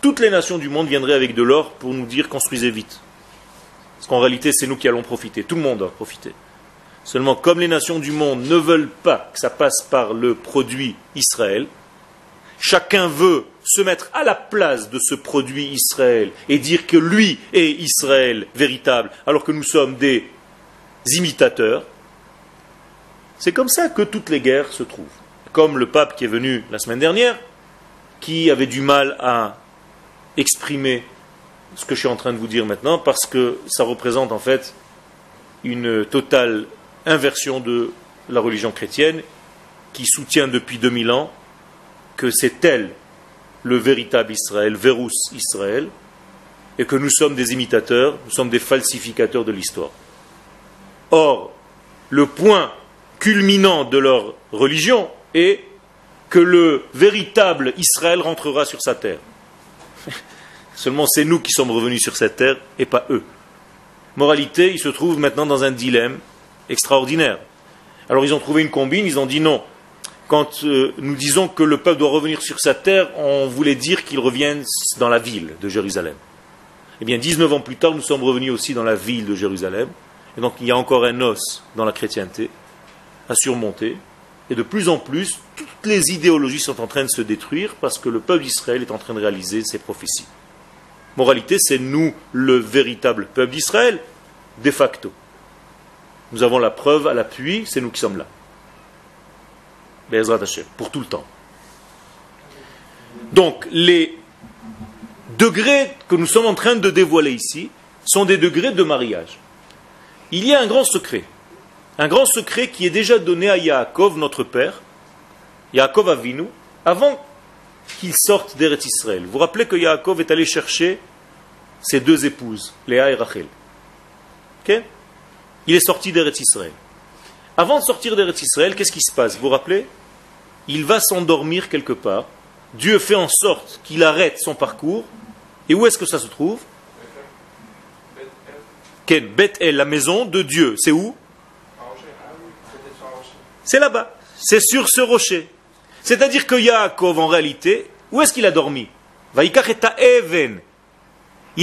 Speaker 1: toutes les nations du monde viendraient avec de l'or pour nous dire construisez vite. Parce qu'en réalité, c'est nous qui allons profiter. Tout le monde va profiter. Seulement, comme les nations du monde ne veulent pas que ça passe par le produit Israël, chacun veut se mettre à la place de ce produit Israël et dire que lui est Israël véritable, alors que nous sommes des imitateurs. C'est comme ça que toutes les guerres se trouvent. Comme le pape qui est venu la semaine dernière, qui avait du mal à exprimer ce que je suis en train de vous dire maintenant, parce que ça représente en fait une totale inversion de la religion chrétienne, qui soutient depuis 2000 ans que c'est elle le véritable Israël, Verus Israël, et que nous sommes des imitateurs, nous sommes des falsificateurs de l'histoire. Or, le point culminant de leur religion est que le véritable Israël rentrera sur sa terre. Seulement c'est nous qui sommes revenus sur cette terre et pas eux. Moralité, ils se trouvent maintenant dans un dilemme extraordinaire. Alors ils ont trouvé une combine, ils ont dit non. Quand euh, nous disons que le peuple doit revenir sur sa terre, on voulait dire qu'il revienne dans la ville de Jérusalem. Eh bien, 19 ans plus tard, nous sommes revenus aussi dans la ville de Jérusalem. Et donc il y a encore un os dans la chrétienté à surmonter. Et de plus en plus, toutes les idéologies sont en train de se détruire parce que le peuple d'Israël est en train de réaliser ses prophéties. Moralité, c'est nous le véritable peuple d'Israël, de facto. Nous avons la preuve à l'appui, c'est nous qui sommes là. Pour tout le temps. Donc, les degrés que nous sommes en train de dévoiler ici sont des degrés de mariage. Il y a un grand secret. Un grand secret qui est déjà donné à Yaakov, notre père, Yaakov Avinu, avant qu'il sorte d'Eretz Israël. Vous vous rappelez que Yaakov est allé chercher ses deux épouses, Léa et Rachel. Il est sorti d'Eretz Israël. Avant de sortir d'Eretz Israël, qu'est-ce qui se passe? Vous vous rappelez? Il va s'endormir quelque part. Dieu fait en sorte qu'il arrête son parcours. Et où est-ce que ça se trouve? Beth est la maison de Dieu. C'est où? C'est là-bas. C'est sur ce rocher. C'est-à-dire que Yaakov, en réalité, où est-ce qu'il a dormi? Il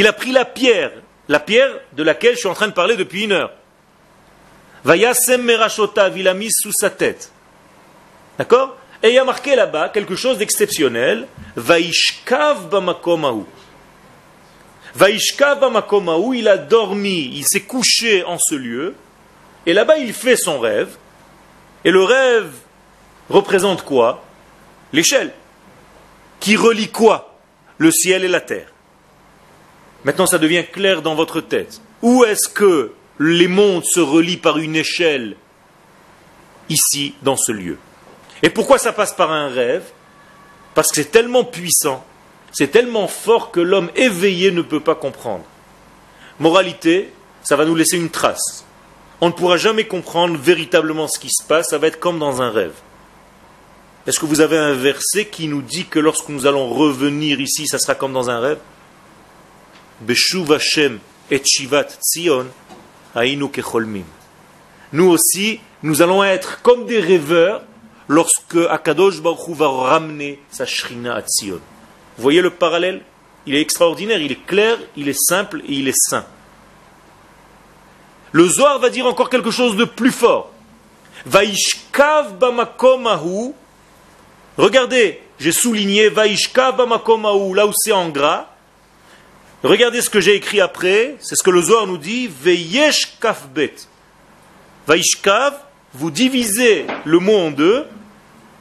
Speaker 1: a pris la pierre, la pierre de laquelle je suis en train de parler depuis une heure. Vayasem il l'a mise sous sa tête. D'accord? Et il a marqué là-bas quelque chose d'exceptionnel. Vaishkav bamakomahu. Vaishka où il a dormi, il s'est couché en ce lieu, et là-bas il fait son rêve, et le rêve représente quoi? L'échelle, qui relie quoi? Le ciel et la terre. Maintenant ça devient clair dans votre tête. Où est-ce que les mondes se relient par une échelle? Ici, dans ce lieu Et pourquoi ça passe par un rêve? Parce que c'est tellement puissant C'est tellement fort que l'homme éveillé ne peut pas comprendre. Moralité, ça va nous laisser une trace. On ne pourra jamais comprendre véritablement ce qui se passe, ça va être comme dans un rêve. Est-ce que vous avez un verset qui nous dit que lorsque nous allons revenir ici, ça sera comme dans un rêve? Beshuv Hashem et Shivat Tzion, Nous aussi, nous allons être comme des rêveurs lorsque Akadosh Baruch va ramener sa Shrina à Tzion. Vous voyez le parallèle? Il est extraordinaire, il est clair, il est simple et il est saint. Le Zohar va dire encore quelque chose de plus fort. Vaishkav bamakomahu. Regardez, j'ai souligné bamakomahu, là où c'est en gras. Regardez ce que j'ai écrit après, c'est ce que le Zohar nous dit, Veyesh kafbet. Vaishkav, vous divisez le mot en deux,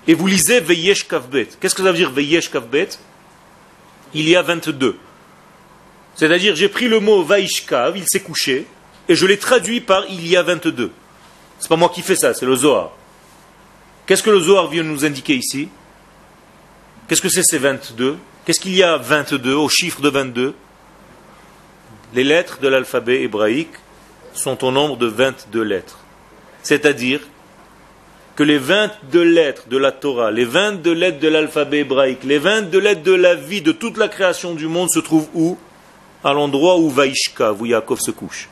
Speaker 1: et vous lisez Veyesh kafbet. Qu'est-ce que ça veut dire Veyesh kafbet Il y a 22. C'est-à-dire, j'ai pris le mot Vaishkav, il s'est couché, et je l'ai traduit par il y a 22. C'est pas moi qui fais ça, c'est le Zohar. Qu'est-ce que le Zohar vient nous indiquer ici? Qu'est-ce que c'est ces 22 Qu'est-ce qu'il y a 22 au chiffre de 22 les lettres de l'alphabet hébraïque sont au nombre de 22 lettres. C'est-à-dire que les 22 lettres de la Torah, les 22 lettres de l'alphabet hébraïque, les 22 lettres de la vie de toute la création du monde se trouvent où? À l'endroit où Vaishka, où Yaakov se couche.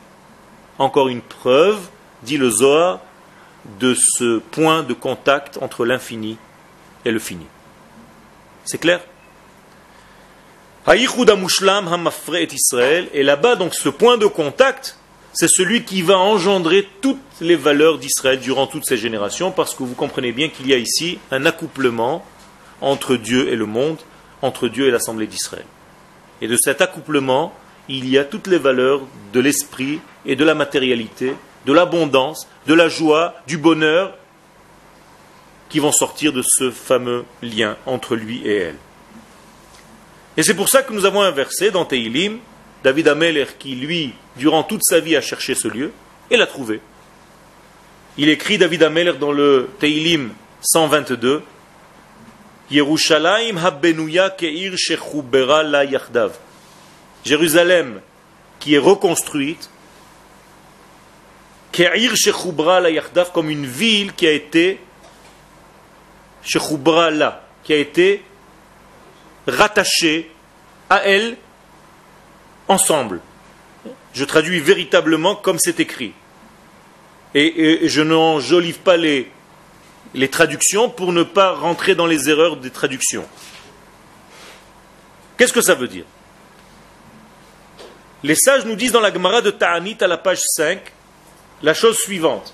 Speaker 1: Encore une preuve, dit le Zohar, de ce point de contact entre l'infini et le fini. C'est clair et là-bas, donc, ce point de contact, c'est celui qui va engendrer toutes les valeurs d'Israël durant toutes ces générations, parce que vous comprenez bien qu'il y a ici un accouplement entre Dieu et le monde, entre Dieu et l'Assemblée d'Israël. Et de cet accouplement, il y a toutes les valeurs de l'esprit et de la matérialité, de l'abondance, de la joie, du bonheur, qui vont sortir de ce fameux lien entre lui et elle. Et c'est pour ça que nous avons un verset dans Teilim, David Ameler, qui lui, durant toute sa vie, a cherché ce lieu, et l'a trouvé. Il écrit David Ameler dans le Teilim 122, Yerushalayim habenuya keir la yachdav. Jérusalem qui est reconstruite, keir la yachdav, comme une ville qui a été la, qui a été rattachés à elle ensemble. Je traduis véritablement comme c'est écrit. Et, je n'enjolive pas les, les traductions pour ne pas rentrer dans les erreurs des traductions. Qu'est-ce que ça veut dire? Les sages nous disent dans la Gemara de Ta'anit à la page 5 la chose suivante.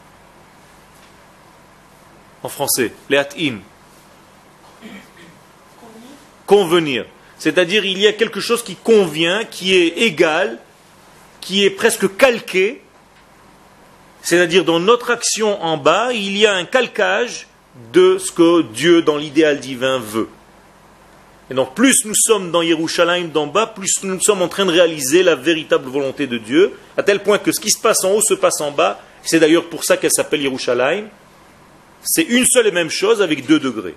Speaker 1: en français, les hatim, convenir. C'est-à-dire il y a quelque chose qui convient, qui est égal, qui est presque calqué. C'est-à-dire dans notre action en bas, il y a un calcage de ce que Dieu dans l'idéal divin veut. Et donc plus nous sommes dans Yerushalayim d'en bas, plus nous sommes en train de réaliser la véritable volonté de Dieu, à tel point que ce qui se passe en haut se passe en bas. C'est d'ailleurs pour ça qu'elle s'appelle Yerushalayim. C'est une seule et même chose avec deux degrés.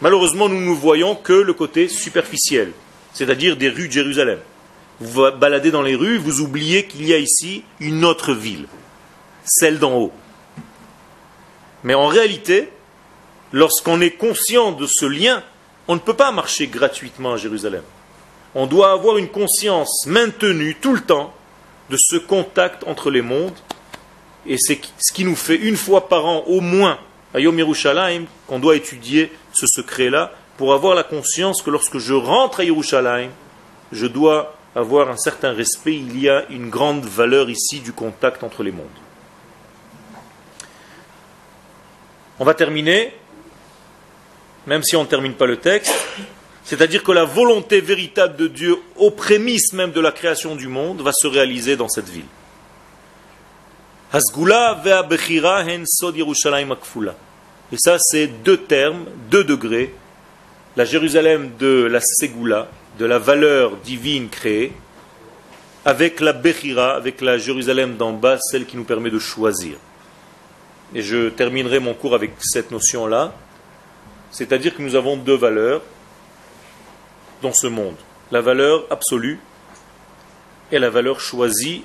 Speaker 1: Malheureusement, nous ne voyons que le côté superficiel, c'est-à-dire des rues de Jérusalem. Vous vous baladez dans les rues, vous oubliez qu'il y a ici une autre ville, celle d'en haut. Mais en réalité, lorsqu'on est conscient de ce lien, on ne peut pas marcher gratuitement à Jérusalem. On doit avoir une conscience maintenue tout le temps de ce contact entre les mondes, et c'est ce qui nous fait une fois par an au moins à Yom Yerushalayim qu'on doit étudier ce secret-là pour avoir la conscience que lorsque je rentre à Yerushalayim, je dois avoir un certain respect. Il y a une grande valeur ici du contact entre les mondes. On va terminer, même si on ne termine pas le texte. C'est-à-dire que la volonté véritable de Dieu, aux prémices même de la création du monde, va se réaliser dans cette ville. Et ça, c'est deux termes, deux degrés. La Jérusalem de la Ségoula, de la valeur divine créée, avec la Bechira, avec la Jérusalem d'en bas, celle qui nous permet de choisir. Et je terminerai mon cours avec cette notion-là. C'est-à-dire que nous avons deux valeurs dans ce monde. La valeur absolue et la valeur choisie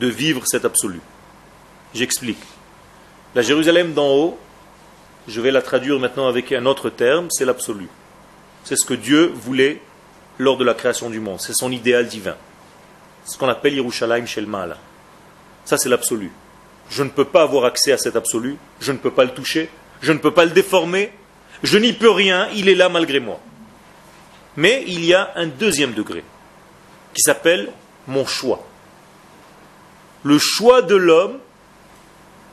Speaker 1: de vivre cet absolu. J'explique. La Jérusalem d'en haut, je vais la traduire maintenant avec un autre terme, c'est l'absolu. C'est ce que Dieu voulait lors de la création du monde. C'est son idéal divin. Ce qu'on appelle Yerushalayim Shelmala. Ça, c'est l'absolu. Je ne peux pas avoir accès à cet absolu, je ne peux pas le toucher, je ne peux pas le déformer, je n'y peux rien, il est là malgré moi. Mais il y a un deuxième degré qui s'appelle mon choix. Le choix de l'homme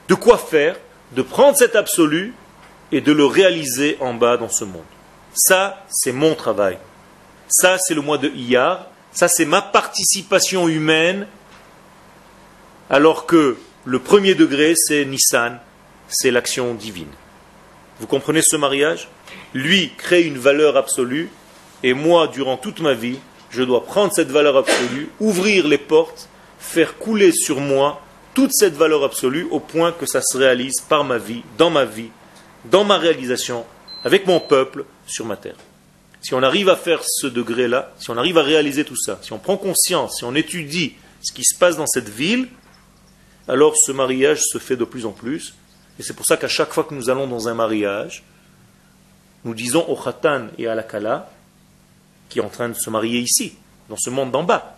Speaker 1: de quoi faire, de prendre cet absolu et de le réaliser en bas dans ce monde. Ça, c'est mon travail. Ça, c'est le mois de Iyar. Ça, c'est ma participation humaine. Alors que le premier degré, c'est Nissan, c'est l'action divine. Vous comprenez ce mariage? Lui crée une valeur absolue, et moi, durant toute ma vie, je dois prendre cette valeur absolue, ouvrir les portes, faire couler sur moi toute cette valeur absolue au point que ça se réalise par ma vie, dans ma vie, dans ma réalisation, avec mon peuple, sur ma terre. Si on arrive à faire ce degré-là, si on arrive à réaliser tout ça, si on prend conscience, si on étudie ce qui se passe dans cette ville, alors ce mariage se fait de plus en plus. Et c'est pour ça qu'à chaque fois que nous allons dans un mariage, nous disons au Khatan et à la Kala, qui est en train de se marier ici, dans ce monde d'en bas,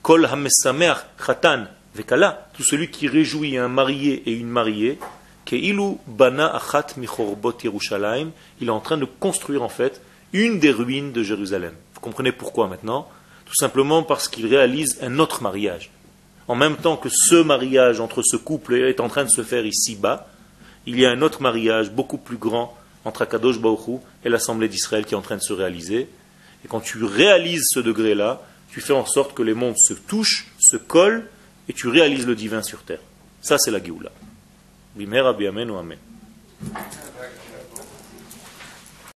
Speaker 1: Kol Hamesamer Khatan Vekala, tout celui qui réjouit un marié et une mariée, Keilu Bana Achat Michorbot Yerushalayim, il est en train de construire en fait une des ruines de Jérusalem. Vous comprenez pourquoi maintenant? Tout simplement parce qu'il réalise un autre mariage. En même temps que ce mariage entre ce couple est en train de se faire ici-bas, il y a un autre mariage beaucoup plus grand entre Akadosh Baruch et l'Assemblée d'Israël qui est en train de se réaliser. Et quand tu réalises ce degré-là, tu fais en sorte que les mondes se touchent, se collent, et tu réalises le divin sur terre. Ça, c'est la Géoula. Bimera, Amen.